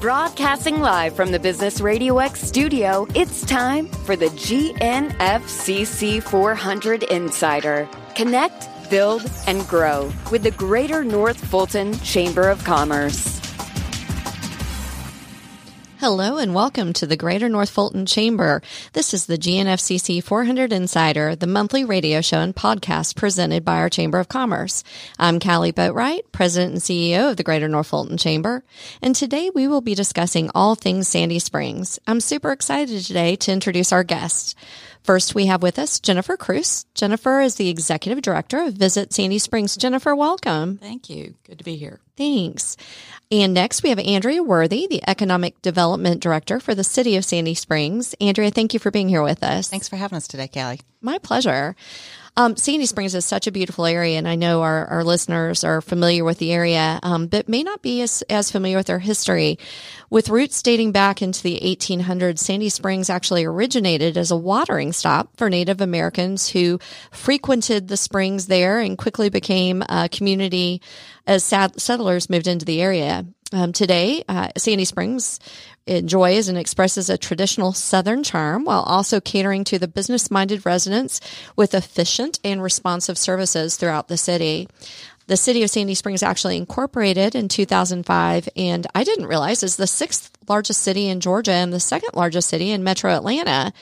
Broadcasting live from the Business RadioX studio, it's time for the GNFCC 400 Insider. Connect, build, and grow with the Greater North Fulton Chamber of Commerce. Hello and welcome to the Greater North Fulton Chamber. This is the GNFCC 400 Insider, the monthly radio show and podcast presented by our Chamber of Commerce. I'm Kali Boatright, President and CEO of the Greater North Fulton Chamber, and today we will be discussing all things Sandy Springs. I'm super excited today to introduce our guest. First, we have with us Jennifer Cruce. Jennifer is the Executive Director of Visit Sandy Springs. Jennifer, welcome. Thank you. Good to be here. Thanks. And next, we have Andrea Worthy, the Economic Development Director for the City of Sandy Springs. Andrea, thank you for being here with us. Thanks for having us today, Kali. My pleasure. Um, Sandy Springs is such a beautiful area, and I know our, our listeners are familiar with the area, um, but may not be as, as familiar with their history. With roots dating back into the 1800s, Sandy Springs actually originated as a watering stop for Native Americans who frequented the springs there and quickly became a community as settlers moved into the area. Um, today, uh, Sandy Springs enjoys and expresses a traditional Southern charm while also catering to the business minded residents with efficient and responsive services throughout the city. The city of Sandy Springs actually incorporated in 2005, and I didn't realize is the sixth largest city in Georgia and the second largest city in metro Atlanta.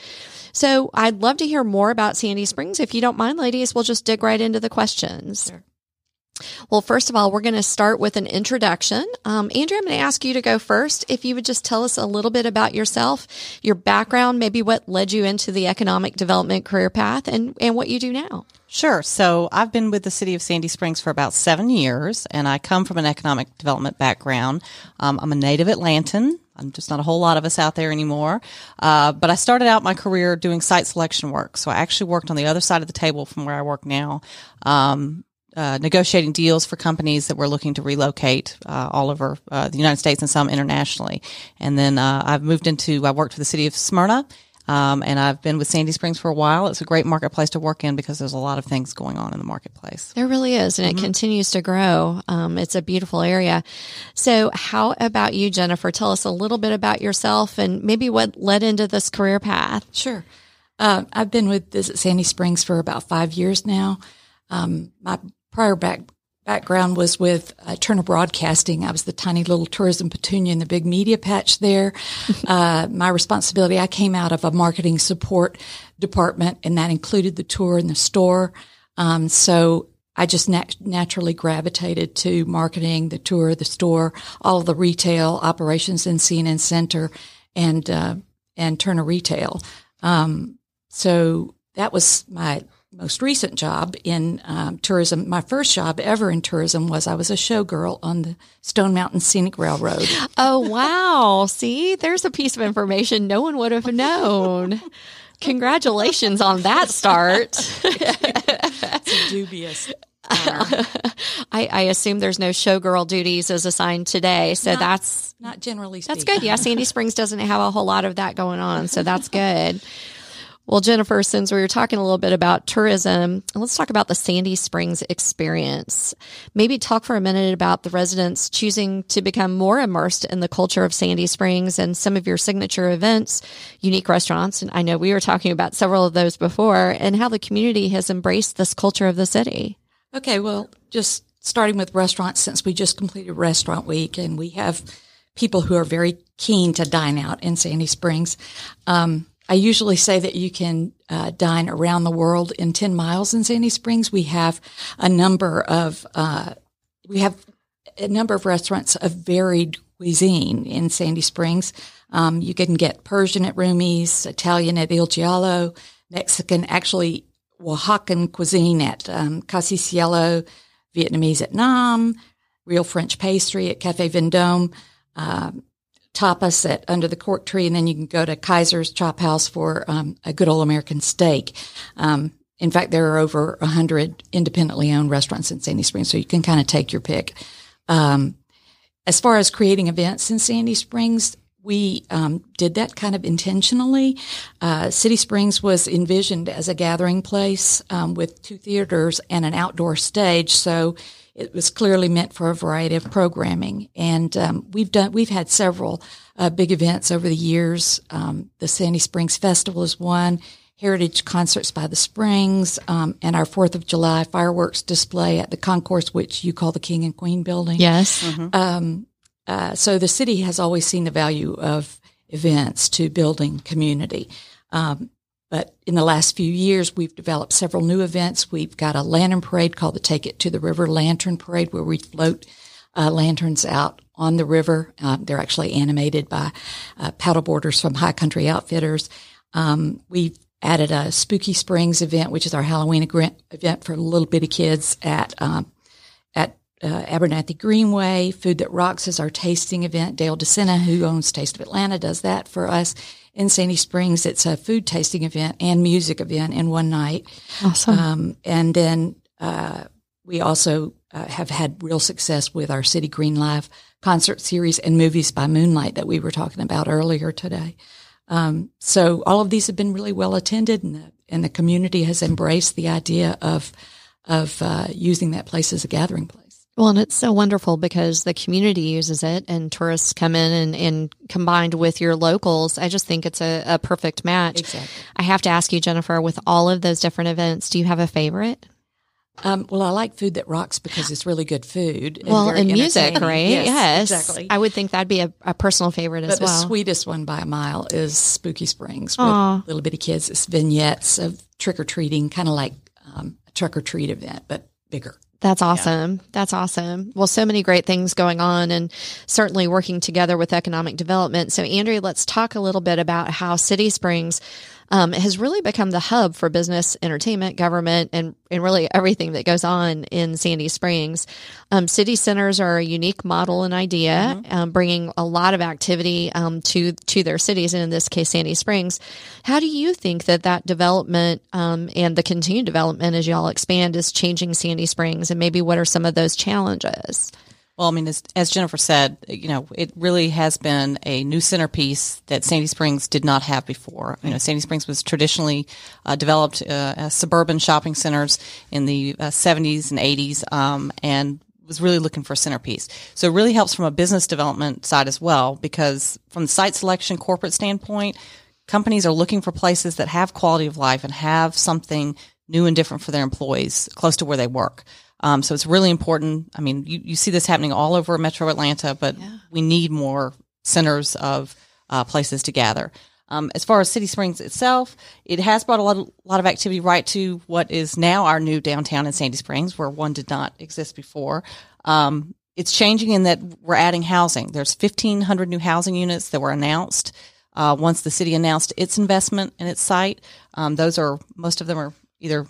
So I'd love to hear more about Sandy Springs. If you don't mind, ladies, we'll just dig right into the questions. Sure. Well, first of all, we're going to start with an introduction. Um, Andrea, I'm going to ask you to go first. If you would just tell us a little bit about yourself, your background, maybe what led you into the economic development career path, and, and what you do now. Sure. So I've been with the city of Sandy Springs for about seven years, and I come from an economic development background. Um, I'm a native Atlantan. I'm just not a whole lot of us out there anymore. Uh, but I started out my career doing site selection work. So I actually worked on the other side of the table from where I work now. Um, uh, negotiating deals for companies that were looking to relocate uh, all over uh, the United States and some internationally. And then uh, I've moved into I worked for the city of Smyrna. Um, and I've been with Sandy Springs for a while. It's a great marketplace to work in because there's a lot of things going on in the marketplace. There really is, and mm-hmm. it continues to grow. Um, it's a beautiful area. So, how about you, Jennifer? Tell us a little bit about yourself and maybe what led into this career path. Sure. Uh, I've been with Visit Sandy Springs for about five years now. Um, my prior back, background was with uh, Turner Broadcasting. I was the tiny little tourism petunia in the big media patch there. uh, my responsibility, I came out of a marketing support department and that included the tour and the store. Um, so I just nat- naturally gravitated to marketing, the tour, the store, all of the retail operations in CNN Center and, uh, and Turner Retail. Um, so that was my most recent job in um, tourism, my first job ever in tourism was I was a showgirl on the Stone Mountain Scenic Railroad. Oh, wow. See, there's a piece of information no one would have known. Congratulations on that start. it's a dubious. I, I, assume there's no showgirl duties as assigned today, so not, that's not generally. Speaking. That's good. Yeah, Sandy Springs doesn't have a whole lot of that going on, so that's good. Well, Jennifer, since we were talking a little bit about tourism, let's talk about the Sandy Springs experience. Maybe talk for a minute about the residents choosing to become more immersed in the culture of Sandy Springs and some of your signature events, unique restaurants. And I know we were talking about several of those before and how the community has embraced this culture of the city. Okay. Well, just starting with restaurants, since we just completed restaurant week and we have people who are very keen to dine out in Sandy Springs. Um, I usually say that you can uh, dine around the world in 10 miles in Sandy Springs. We have a number of, uh, we have a number of restaurants of varied cuisine in Sandy Springs. Um, you can get Persian at Rumi's, Italian at Il Giallo, Mexican, actually Oaxacan cuisine at um, Casi Cielo, Vietnamese at Nam, real French pastry at Cafe Vendome, um, tapas at under the cork tree, and then you can go to Kaiser's Chop House for um, a good old American steak. Um, in fact, there are over a hundred independently owned restaurants in Sandy Springs, so you can kind of take your pick. Um, as far as creating events in Sandy Springs, we um, did that kind of intentionally. Uh, City Springs was envisioned as a gathering place um, with two theaters and an outdoor stage, so it was clearly meant for a variety of programming. And um, we've done we've had several uh, big events over the years. Um, the Sandy Springs Festival is one. Heritage Concerts by the Springs, um, and our Fourth of July fireworks display at the concourse, which you call the King and Queen Building. Yes. Um, uh, so the city has always seen the value of events to building community. Um, but in the last few years, we've developed several new events. We've got a lantern parade called the Take It to the River Lantern Parade, where we float uh, lanterns out on the river. Um, they're actually animated by uh, paddleboarders from High Country Outfitters. Um, we've added a Spooky Springs event, which is our Halloween event for little bitty kids at um, uh, Abernathy Greenway. Food That Rocks is our tasting event. Dale DeSena, who owns Taste of Atlanta, does that for us. In Sandy Springs, it's a food tasting event and music event in one night. Awesome. Um, and then uh, we also uh, have had real success with our City Green Live concert series and movies by moonlight that we were talking about earlier today. Um, so all of these have been really well attended, and the, and the community has embraced the idea of of uh, using that place as a gathering place. Well, and it's so wonderful because the community uses it and tourists come in and, and combined with your locals, I just think it's a, a perfect match. Exactly. I have to ask you, Jennifer, with all of those different events, do you have a favorite? Um, well, I like food that rocks because it's really good food. And well, and music, right? Yes, exactly. I would think that'd be a, a personal favorite But as the well. sweetest one by a mile is Spooky Springs with little bitty kids. It's vignettes of trick or treating, kind of like um, a trick or treat event, but bigger. That's awesome. That's awesome. Well, so many great things going on and certainly working together with economic development. So, Andrea, let's talk a little bit about how City Springs um, has really become the hub for business, entertainment, government, and, and really everything that goes on in Sandy Springs. Um, city centers are a unique model and idea, um, bringing a lot of activity um, to to their cities, and in this case, Sandy Springs. How do you think that that development um, and the continued development as y'all expand is changing Sandy Springs, and maybe what are some of those challenges? Well, I mean, as, as Jennifer said, you know, it really has been a new centerpiece that Sandy Springs did not have before. You know, Sandy Springs was traditionally uh, developed uh, as suburban shopping centers in the uh, 70s and 80s, um, and was really looking for a centerpiece. So it really helps from a business development side as well, because from the site selection corporate standpoint, companies are looking for places that have quality of life and have something new and different for their employees close to where they work. Um, so it's really important. I mean, you, you see this happening all over Metro Atlanta, but we need more centers of uh, places to gather. Um, as far as City Springs itself, it has brought a lot of, lot of activity right to what is now our new downtown in Sandy Springs, where one did not exist before. Um, it's changing in that we're adding housing. There's 1,500 new housing units that were announced uh, once the city announced its investment in its site. Um, those are most of them are either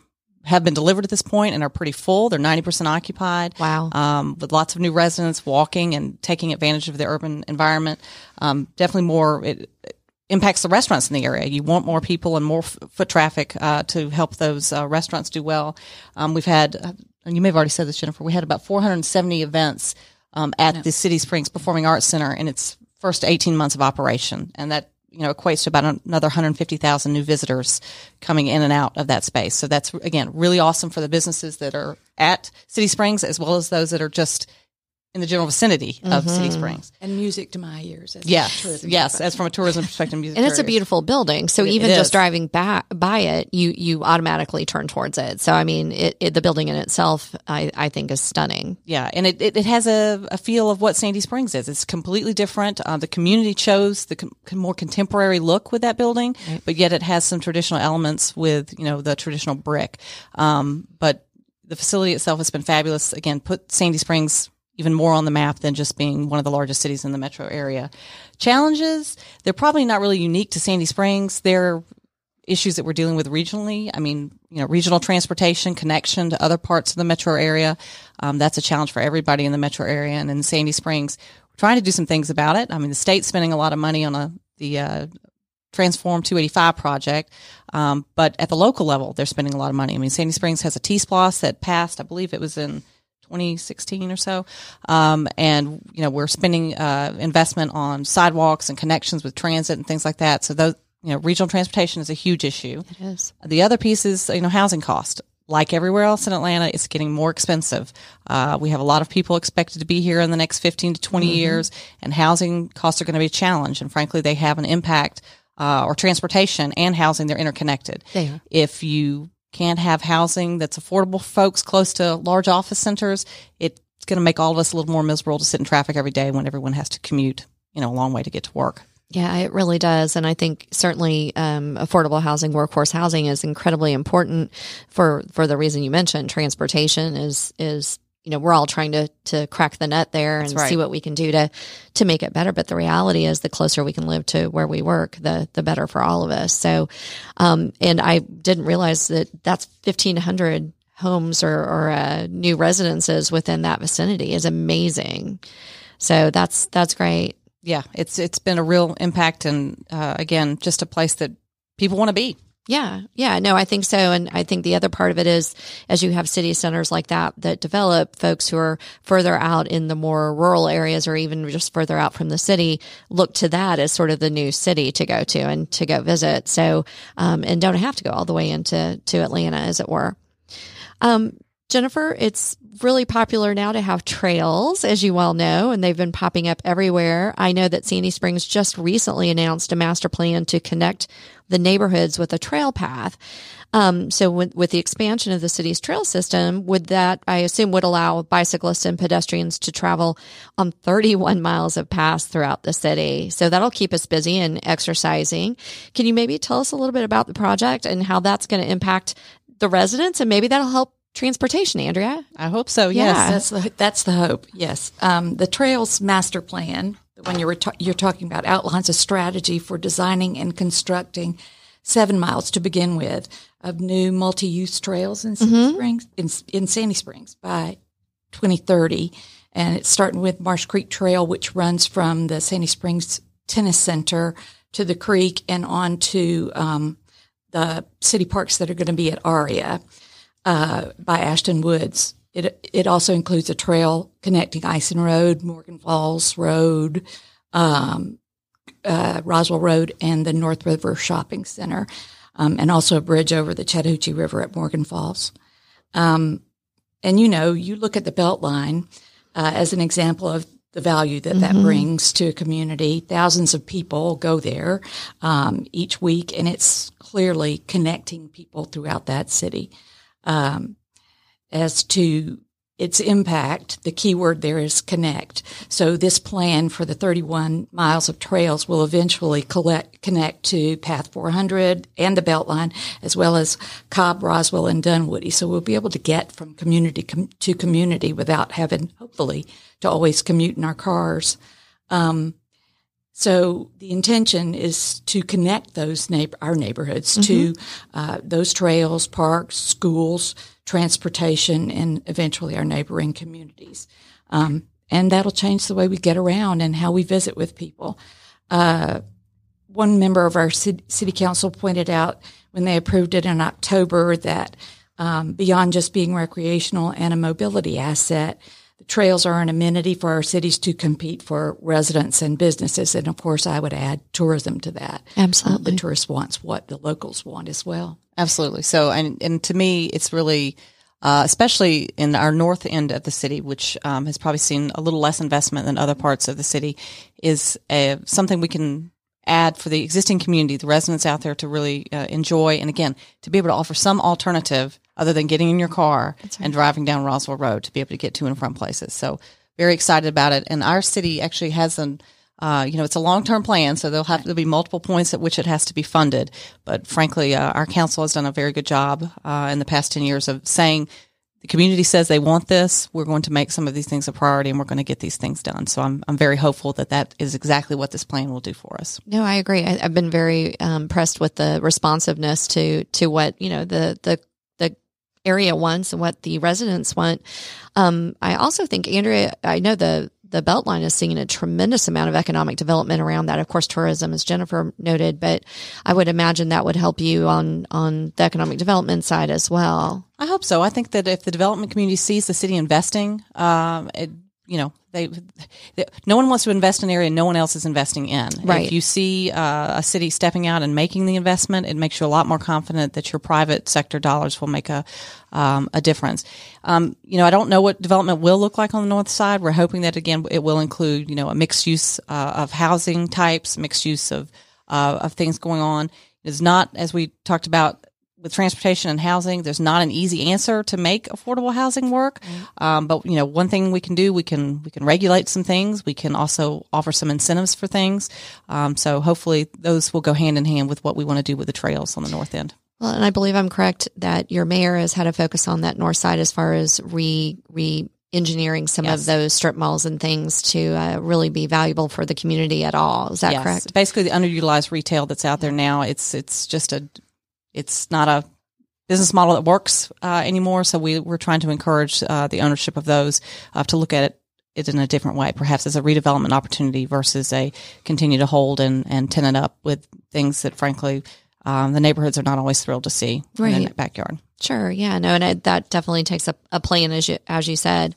have been delivered at this point and are pretty full. They're 90% occupied. Wow. Um, with lots of new residents walking and taking advantage of the urban environment. Um, definitely more, it, it impacts the restaurants in the area. You want more people and more f- foot traffic, uh, to help those, uh, restaurants do well. Um, we've had, uh, and you may have already said this, Jennifer, we had about 470 events, um, at the City Springs Performing Arts Center in its first 18 months of operation. And that, you know, equates to about another 150,000 new visitors coming in and out of that space. So that's again really awesome for the businesses that are at City Springs as well as those that are just in the general vicinity of City Springs. And music to my ears. As Yes, tourism yes, as from a tourism perspective, music. And it's a beautiful building. So It- even it just driving back by it, you you automatically turn towards it. So I mean, it, it the building in itself, I, I think, is stunning. Yeah, and it, it, it has a, a feel of what Sandy Springs is. It's completely different. Uh, the community chose the com- more contemporary look with that building, but yet it has some traditional elements with you know the traditional brick. Um, but the facility itself has been fabulous. Again, put Sandy Springs even more on the map than just being one of the largest cities in the metro area. Challenges, they're probably not really unique to Sandy Springs. They're issues that we're dealing with regionally. I mean, you know, regional transportation, connection to other parts of the metro area. Um, that's a challenge for everybody in the metro area. And in Sandy Springs, we're trying to do some things about it. I mean, the state's spending a lot of money on a, the, uh, Transform 285 project. Um, but at the local level, they're spending a lot of money. I mean, Sandy Springs has a T-SPLOST that passed, I believe it was in 2016 or so. Um, and, you know, we're spending, uh, investment on sidewalks and connections with transit and things like that. So those, you know, regional transportation is a huge issue. It is. The other piece is, you know, housing cost. Like everywhere else in Atlanta, it's getting more expensive. Uh, we have a lot of people expected to be here in the next 15 to 20 years, and housing costs are going to be a challenge. And frankly, they have an impact, uh, or transportation and housing, they're interconnected. They are. If you can't have housing that's affordable for folks close to large office centers, it's going to make all of us a little more miserable to sit in traffic every day when everyone has to commute, you know, a long way to get to work. Yeah, it really does. And I think certainly um, affordable housing, workforce housing is incredibly important for, for the reason you mentioned. Transportation is, is, you know, we're all trying to, to crack the nut there and right. see what we can do to, to make it better. But the reality is the closer we can live to where we work, the, the better for all of us. So, um, and I didn't realize that that's 1500 homes or, or uh, new residences within that vicinity is amazing. So that's, that's great. Yeah, it's it's been a real impact, and uh, again, just a place that people want to be. Yeah, yeah, no, I think so. And I think the other part of it is as you have city centers like that that develop, folks who are further out in the more rural areas or even just further out from the city look to that as sort of the new city to go to and to go visit. So, um, and don't have to go all the way into to Atlanta, as it were. Um, Jennifer, it's really popular now to have trails, as you well know, and they've been popping up everywhere. I know that Sandy Springs just recently announced a master plan to connect the neighborhoods with a trail path. Um, so with, with the expansion of the city's trail system, would that, I assume, would allow bicyclists and pedestrians to travel on 31 miles of paths throughout the city. So that'll keep us busy and exercising. Can you maybe tell us a little bit about the project and how that's going to impact the residents and maybe that'll help transportation, Andrea. I hope so. Yeah. Yes. That's the that's the hope. Yes, um, the Trails Master Plan, the one you're ta- you're talking about, outlines a strategy for designing and constructing seven miles to begin with of new multi-use trails in Sandy Springs in, in Sandy Springs by 2030, and it's starting with Marsh Creek Trail, which runs from the Sandy Springs Tennis Center to the creek and on to um, the city parks that are going to be at Aria uh, by Ashton Woods. It it also includes a trail connecting Ison Road, Morgan Falls Road, um, uh, Roswell Road, and the North River Shopping Center, um, and also a bridge over the Chattahoochee River at Morgan Falls. Um, and you know, you look at the Beltline uh, as an example of the value that that brings to a community. Thousands of people go there um, each week, and it's clearly connecting people throughout that city. Um, as to its impact, the key word there is connect. So this plan for the 31 miles of trails will eventually collect, connect to Path 400 and the Beltline, as well as Cobb, Roswell, and Dunwoody. So we'll be able to get from community com- to community without having, hopefully, to always commute in our cars. Um, so the intention is to connect those neighbor, our neighborhoods to uh, those trails, parks, schools, transportation, and eventually our neighboring communities. Um, and that'll change the way we get around and how we visit with people. Uh, one member of our city, city council pointed out when they approved it in October that um, beyond just being recreational and a mobility asset, the trails are an amenity for our cities to compete for residents and businesses. And of course, I would add tourism to that. Absolutely. Uh, the tourist wants what the locals want as well. Absolutely. So, and and to me, it's really, uh, especially in our north end of the city, which um, has probably seen a little less investment than other parts of the city, is uh something we can add for the existing community, the residents out there to really uh, enjoy, and again, to be able to offer some alternative other than getting in your car and driving down Roswell Road to be able to get to and from places. So, very excited about it. And our city actually has an uh, you know, it's a long-term plan, so there'll have to be multiple points at which it has to be funded. But frankly, uh, our council has done a very good job uh, in the past ten years of saying the community says they want this. We're going to make some of these things a priority, and we're going to get these things done. So I'm I'm very hopeful that that is exactly what this plan will do for us. No, I agree. I, I've been very um, impressed with the responsiveness to to what you know the the area wants and what the residents want. Um, I also think Andrea, I know the the Beltline is seeing a tremendous amount of economic development around that. Of course, tourism, as Jennifer noted, but I would imagine that would help you on on the economic development side as well. I hope so. I think that if the development community sees the city investing, um, it, you know, they, they, no one wants to invest in an area no one else is investing in. Right. If you see uh, a city stepping out and making the investment, it makes you a lot more confident that your private sector dollars will make a um, a difference. Um, you know, I don't know what development will look like on the north side. We're hoping that again it will include you know a mixed use uh, of housing types, mixed use of uh, of things going on. It's not as we talked about with transportation and housing, there's not an easy answer to make affordable housing work. Mm-hmm. Um, but you know, one thing we can do, we can we can regulate some things. We can also offer some incentives for things. Um, so hopefully, those will go hand in hand with what we want to do with the trails on the north end. Well, and I believe I'm correct that your mayor has had a focus on that north side as far as re re engineering some yes. of those strip malls and things to uh, really be valuable for the community at all. Is that yes. correct? Basically, the underutilized retail that's out there now, it's it's just a it's not a business model that works uh, anymore. So we, we're trying to encourage uh, the ownership of those uh, to look at it, it in a different way, perhaps as a redevelopment opportunity versus a continue to hold and, and tenant up with things that frankly um, the neighborhoods are not always thrilled to see right. in their backyard. Sure. Yeah. No, and it, that definitely takes a, a plan, as you, as you said.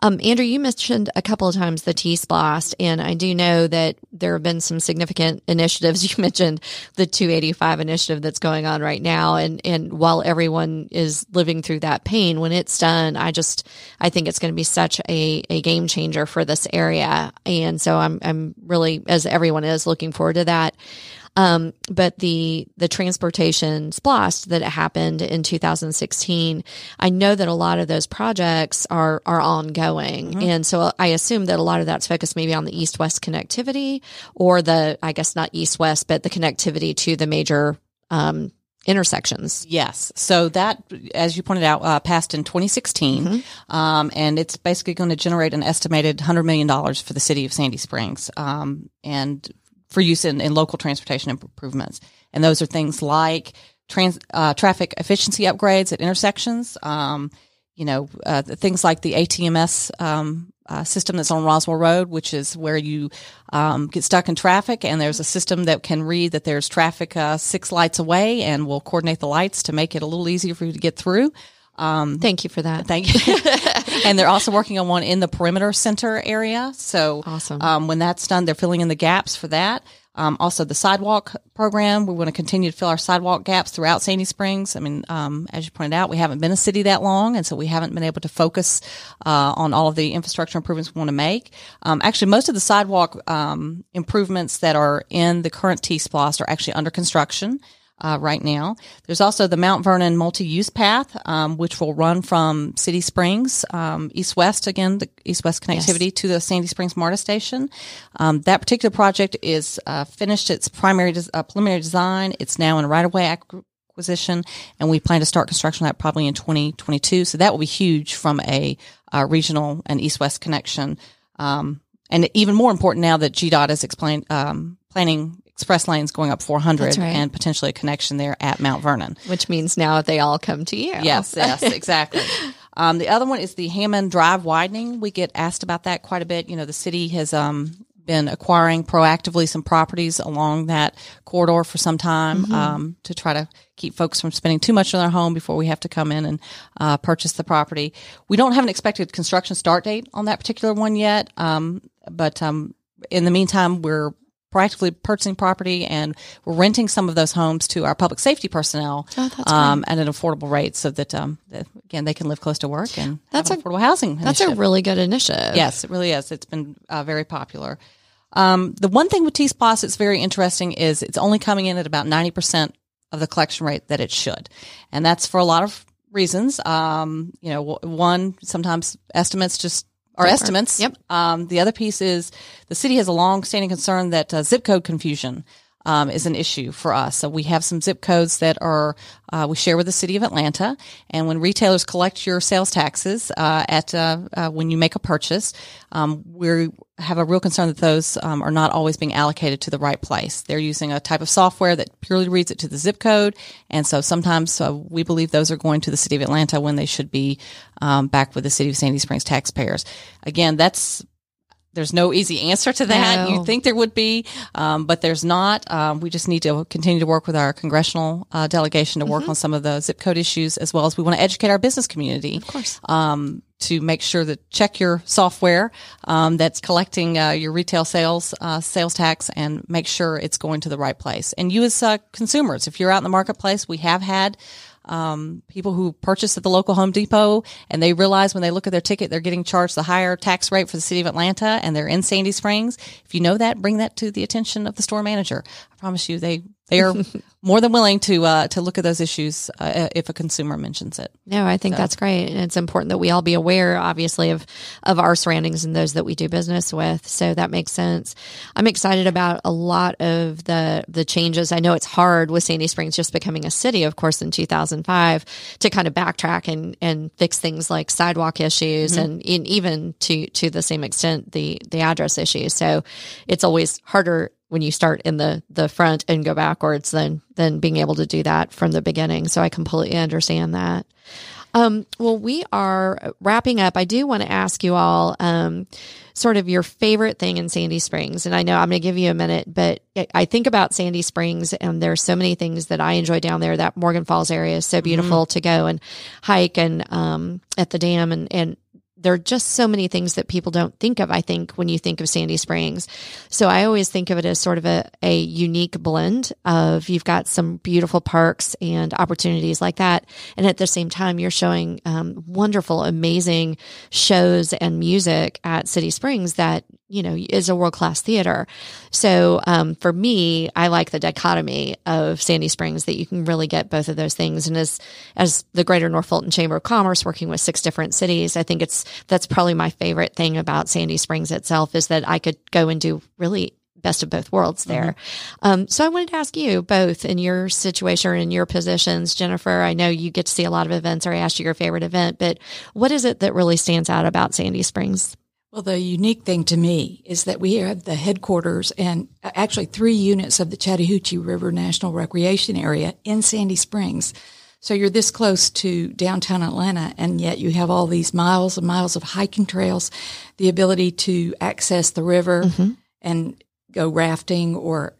Um, Andrew, you mentioned a couple of times the T Splost, and I do know that there have been some significant initiatives. You mentioned the 285 initiative that's going on right now, and and while everyone is living through that pain, when it's done, I just I think it's going to be such a, a game changer for this area, and so I'm I'm really as everyone is looking forward to that. Um, but the the transportation splost that happened in 2016, I know that a lot of those projects are are ongoing, mm-hmm. and so I assume that a lot of that's focused maybe on the east west connectivity or the I guess not east west, but the connectivity to the major um, intersections. Yes. So that, as you pointed out, uh, passed in 2016, mm-hmm. um, and it's basically going to generate an estimated $100 million for the city of Sandy Springs. Um, and for use in, in local transportation improvements. And those are things like trans, uh, traffic efficiency upgrades at intersections, um, you know, uh, things like the ATMS um, uh, system that's on Roswell Road, which is where you um, get stuck in traffic, and there's a system that can read that there's traffic uh, six lights away, and will coordinate the lights to make it a little easier for you to get through. Um, thank you for that. Thank you. and they're also working on one in the perimeter center area. So awesome. Um, when that's done, they're filling in the gaps for that. Um, also, the sidewalk program. We want to continue to fill our sidewalk gaps throughout Sandy Springs. I mean, um, as you pointed out, we haven't been a city that long, and so we haven't been able to focus uh, on all of the infrastructure improvements we want to make. Um, actually, most of the sidewalk um, improvements that are in the current T Splost are actually under construction uh, right now. There's also the Mount Vernon multi-use path, um, which will run from City Springs um, east-west again, the east-west connectivity yes. to the Sandy Springs MARTA station. Um, that particular project is uh, finished its primary des- uh, preliminary design. It's now in right-of-way acquisition, and we plan to start construction that probably in 2022. So that will be huge from a uh, regional and east-west connection. Um, and even more important now that GDOT is explain, um, planning express lanes going up 400 right. and potentially a connection there at Mount Vernon. Which means now they all come to you. Yes, yes, exactly. um, the other one is the Hammond Drive widening. We get asked about that quite a bit. You know, the city has um, been acquiring proactively some properties along that corridor for some time mm-hmm. um, to try to keep folks from spending too much on their home before we have to come in and uh, purchase the property. We don't have an expected construction start date on that particular one yet, um, but um, in the meantime, we're proactively purchasing property and we're renting some of those homes to our public safety personnel oh, um, at an affordable rate so that, um, that, again they can live close to work and that's a, affordable housing that's initiative. a really good initiative. Yes it really is. It's been uh, very popular. Um, the one thing with t-splost that's very interesting is it's only coming in at about 90% of the collection rate that it should. And that's for a lot of reasons. Um, you know one sometimes estimates just our estimates. Yep. Um, the other piece is the city has a long standing concern that uh, zip code confusion um, is an issue for us. So we have some zip codes that are uh, we share with the city of Atlanta, and when retailers collect your sales taxes uh, at uh, uh when you make a purchase, um, we have a real concern that those um, are not always being allocated to the right place. They're using a type of software that purely reads it to the zip code, and so sometimes uh, we believe those are going to the city of Atlanta when they should be um, back with the city of Sandy Springs taxpayers. Again, that's there's no easy answer to that. No. You think there would be, um, but there's not. Um, we just need to continue to work with our congressional uh, delegation to work Mm-hmm. on some of the zip code issues, as well as we want to educate our business community. Of course. Um, to make sure that check your software um, that's collecting uh, your retail sales uh, sales tax and make sure it's going to the right place. And you as uh, consumers, if you're out in the marketplace, we have had um, people who purchase at the local Home Depot and they realize when they look at their ticket, they're getting charged the higher tax rate for the city of Atlanta and they're in Sandy Springs. If you know that, bring that to the attention of the store manager. I promise you, they they are more than willing to uh, to look at those issues uh, if a consumer mentions it. No, I think that's great. And it's important that we all be aware, obviously, of, of our surroundings and those that we do business with. So that makes sense. I'm excited about a lot of the, the changes. I know it's hard with Sandy Springs just becoming a city, of course, in 2005 to kind of backtrack and, and fix things like sidewalk issues and in, even to, to the same extent, the, the address issues. So it's always harder when you start in the the front and go backwards than than being able to do that from the beginning. So I completely understand that. Um, well, we are wrapping up. I do want to ask you all um, sort of your favorite thing in Sandy Springs. And I know I'm going to give you a minute, but I- I think about Sandy Springs and there's so many things that I enjoy down there. That Morgan Falls area is so beautiful to go and hike and um, at the dam and, and there are just so many things that people don't think of, I think, when you think of Sandy Springs. So I always think of it as sort of a, a unique blend of you've got some beautiful parks and opportunities like that. And at the same time, you're showing um, wonderful, amazing shows and music at City Springs that, you know, is a world class theater. So um, for me, I like the dichotomy of Sandy Springs that you can really get both of those things. And as as the Greater North Fulton Chamber of Commerce, working with six different cities, I think it's that's probably my favorite thing about Sandy Springs itself is that I could go and do really best of both worlds there. Um, so I wanted to ask you both in your situation or in your positions, Jennifer. I know you get to see a lot of events, or I asked you your favorite event, but what is it that really stands out about Sandy Springs? Well, the unique thing to me is that we have the headquarters and uh, actually three units of the Chattahoochee River National Recreation Area in Sandy Springs. So you're this close to downtown Atlanta, and yet you have all these miles and miles of hiking trails, the ability to access the river and go rafting or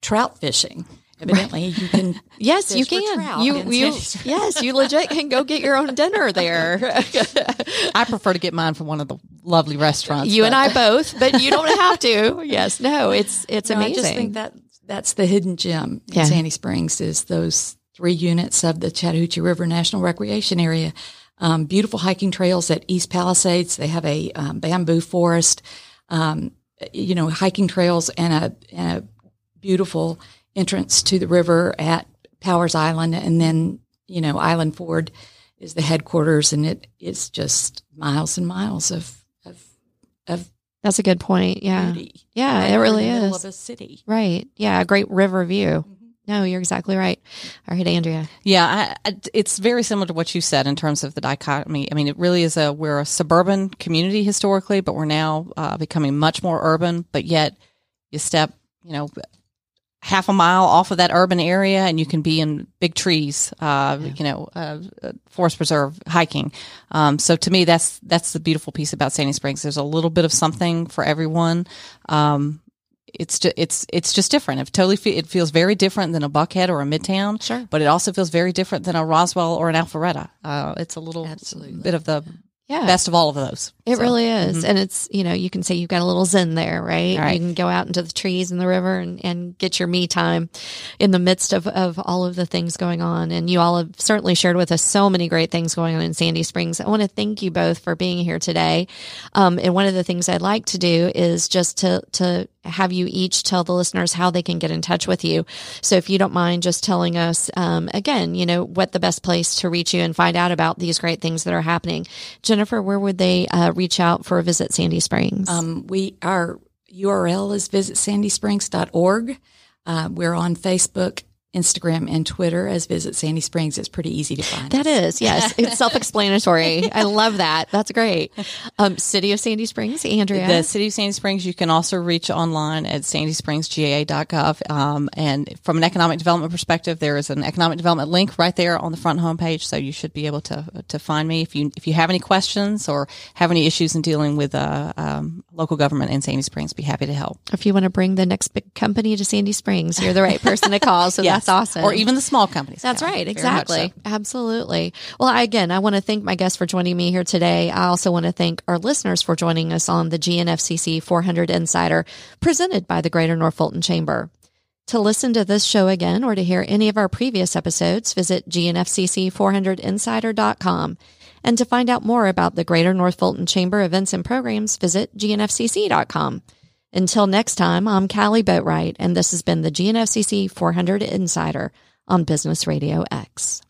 trout fishing. Evidently, you can. Yes, you can. You, you, yes, you legit can go get your own dinner there. I prefer to get mine from one of the lovely restaurants. you and I both, but you don't have to. Yes, no, it's it's No, amazing. I just think that that's the hidden gem in Yeah. Sandy Springs is those three units of the Chattahoochee River National Recreation Area. Um, beautiful hiking trails at East Palisades. They have a um, bamboo forest, um, you know, hiking trails and a, and a beautiful entrance to the river at Powers Island. And then, you know, Island Ford is the headquarters and it is just miles and miles of, of, of That's a good point. Yeah, beauty. yeah, right it really in the middle is. of a city. Right. Yeah, a great river view. Mm-hmm. No, you're exactly right. All right, Andrea. Yeah, I, I, it's very similar to what you said in terms of the dichotomy. I mean, it really is a we're a suburban community historically, but we're now uh, becoming much more urban. But yet, you step, you know, half a mile off of that urban area, and you can be in big trees, uh, you know, uh, uh, forest preserve hiking. Um, so to me, that's that's the beautiful piece about Sandy Springs. There's a little bit of something for everyone. Um, it's just it's it's just different. It totally fe- it feels very different than a Buckhead or a Midtown. Sure. but it also feels very different than a Roswell or an Alpharetta. Uh, it's a little Absolutely. bit of the Yeah. best of all of those. It So, really is. And it's, you know, you can say you've got a little zen there, right? Right. You can go out into the trees and the river and, and get your me time in the midst of, of all of the things going on. And you all have certainly shared with us so many great things going on in Sandy Springs. I want to thank you both for being here today. Um, and one of the things I'd like to do is just to, to have you each tell the listeners how they can get in touch with you. So if you don't mind just telling us, um, again, you know, what the best place to reach you and find out about these great things that are happening. Jennifer, where would they uh, reach out for a visit Sandy Springs? Um, we our URL is visitsandysprings.org. Uh, we're on Facebook, Instagram and Twitter as Visit Sandy Springs. It's pretty easy to find. That is, yes. It's self explanatory. I love that. That's great. Um, City of Sandy Springs, Andrea. The City of Sandy Springs, you can also reach online at sandyspringsga.gov. Um, and from an economic development perspective, there is an economic development link right there on the front homepage. So you should be able to, to find me if you, if you have any questions or have any issues in dealing with, uh, um, local government in Sandy Springs, be happy to help. if you want to bring the next big company to Sandy Springs, you're the right person to call. So Yes. that's awesome. Or even the small companies. That's right. Exactly. so. Absolutely. Well, I, again, I want to thank my guests for joining me here today. I also want to thank our listeners for joining us on the GNFCC 400 Insider presented by the Greater North Fulton Chamber. To listen to this show again or to hear any of our previous episodes, visit gnfcc400insider.com. And to find out more about the Greater North Fulton Chamber events and programs, visit gnfcc.com. Until next time, I'm Kali Boatright, and this has been the GNFCC 400 Insider on Business RadioX.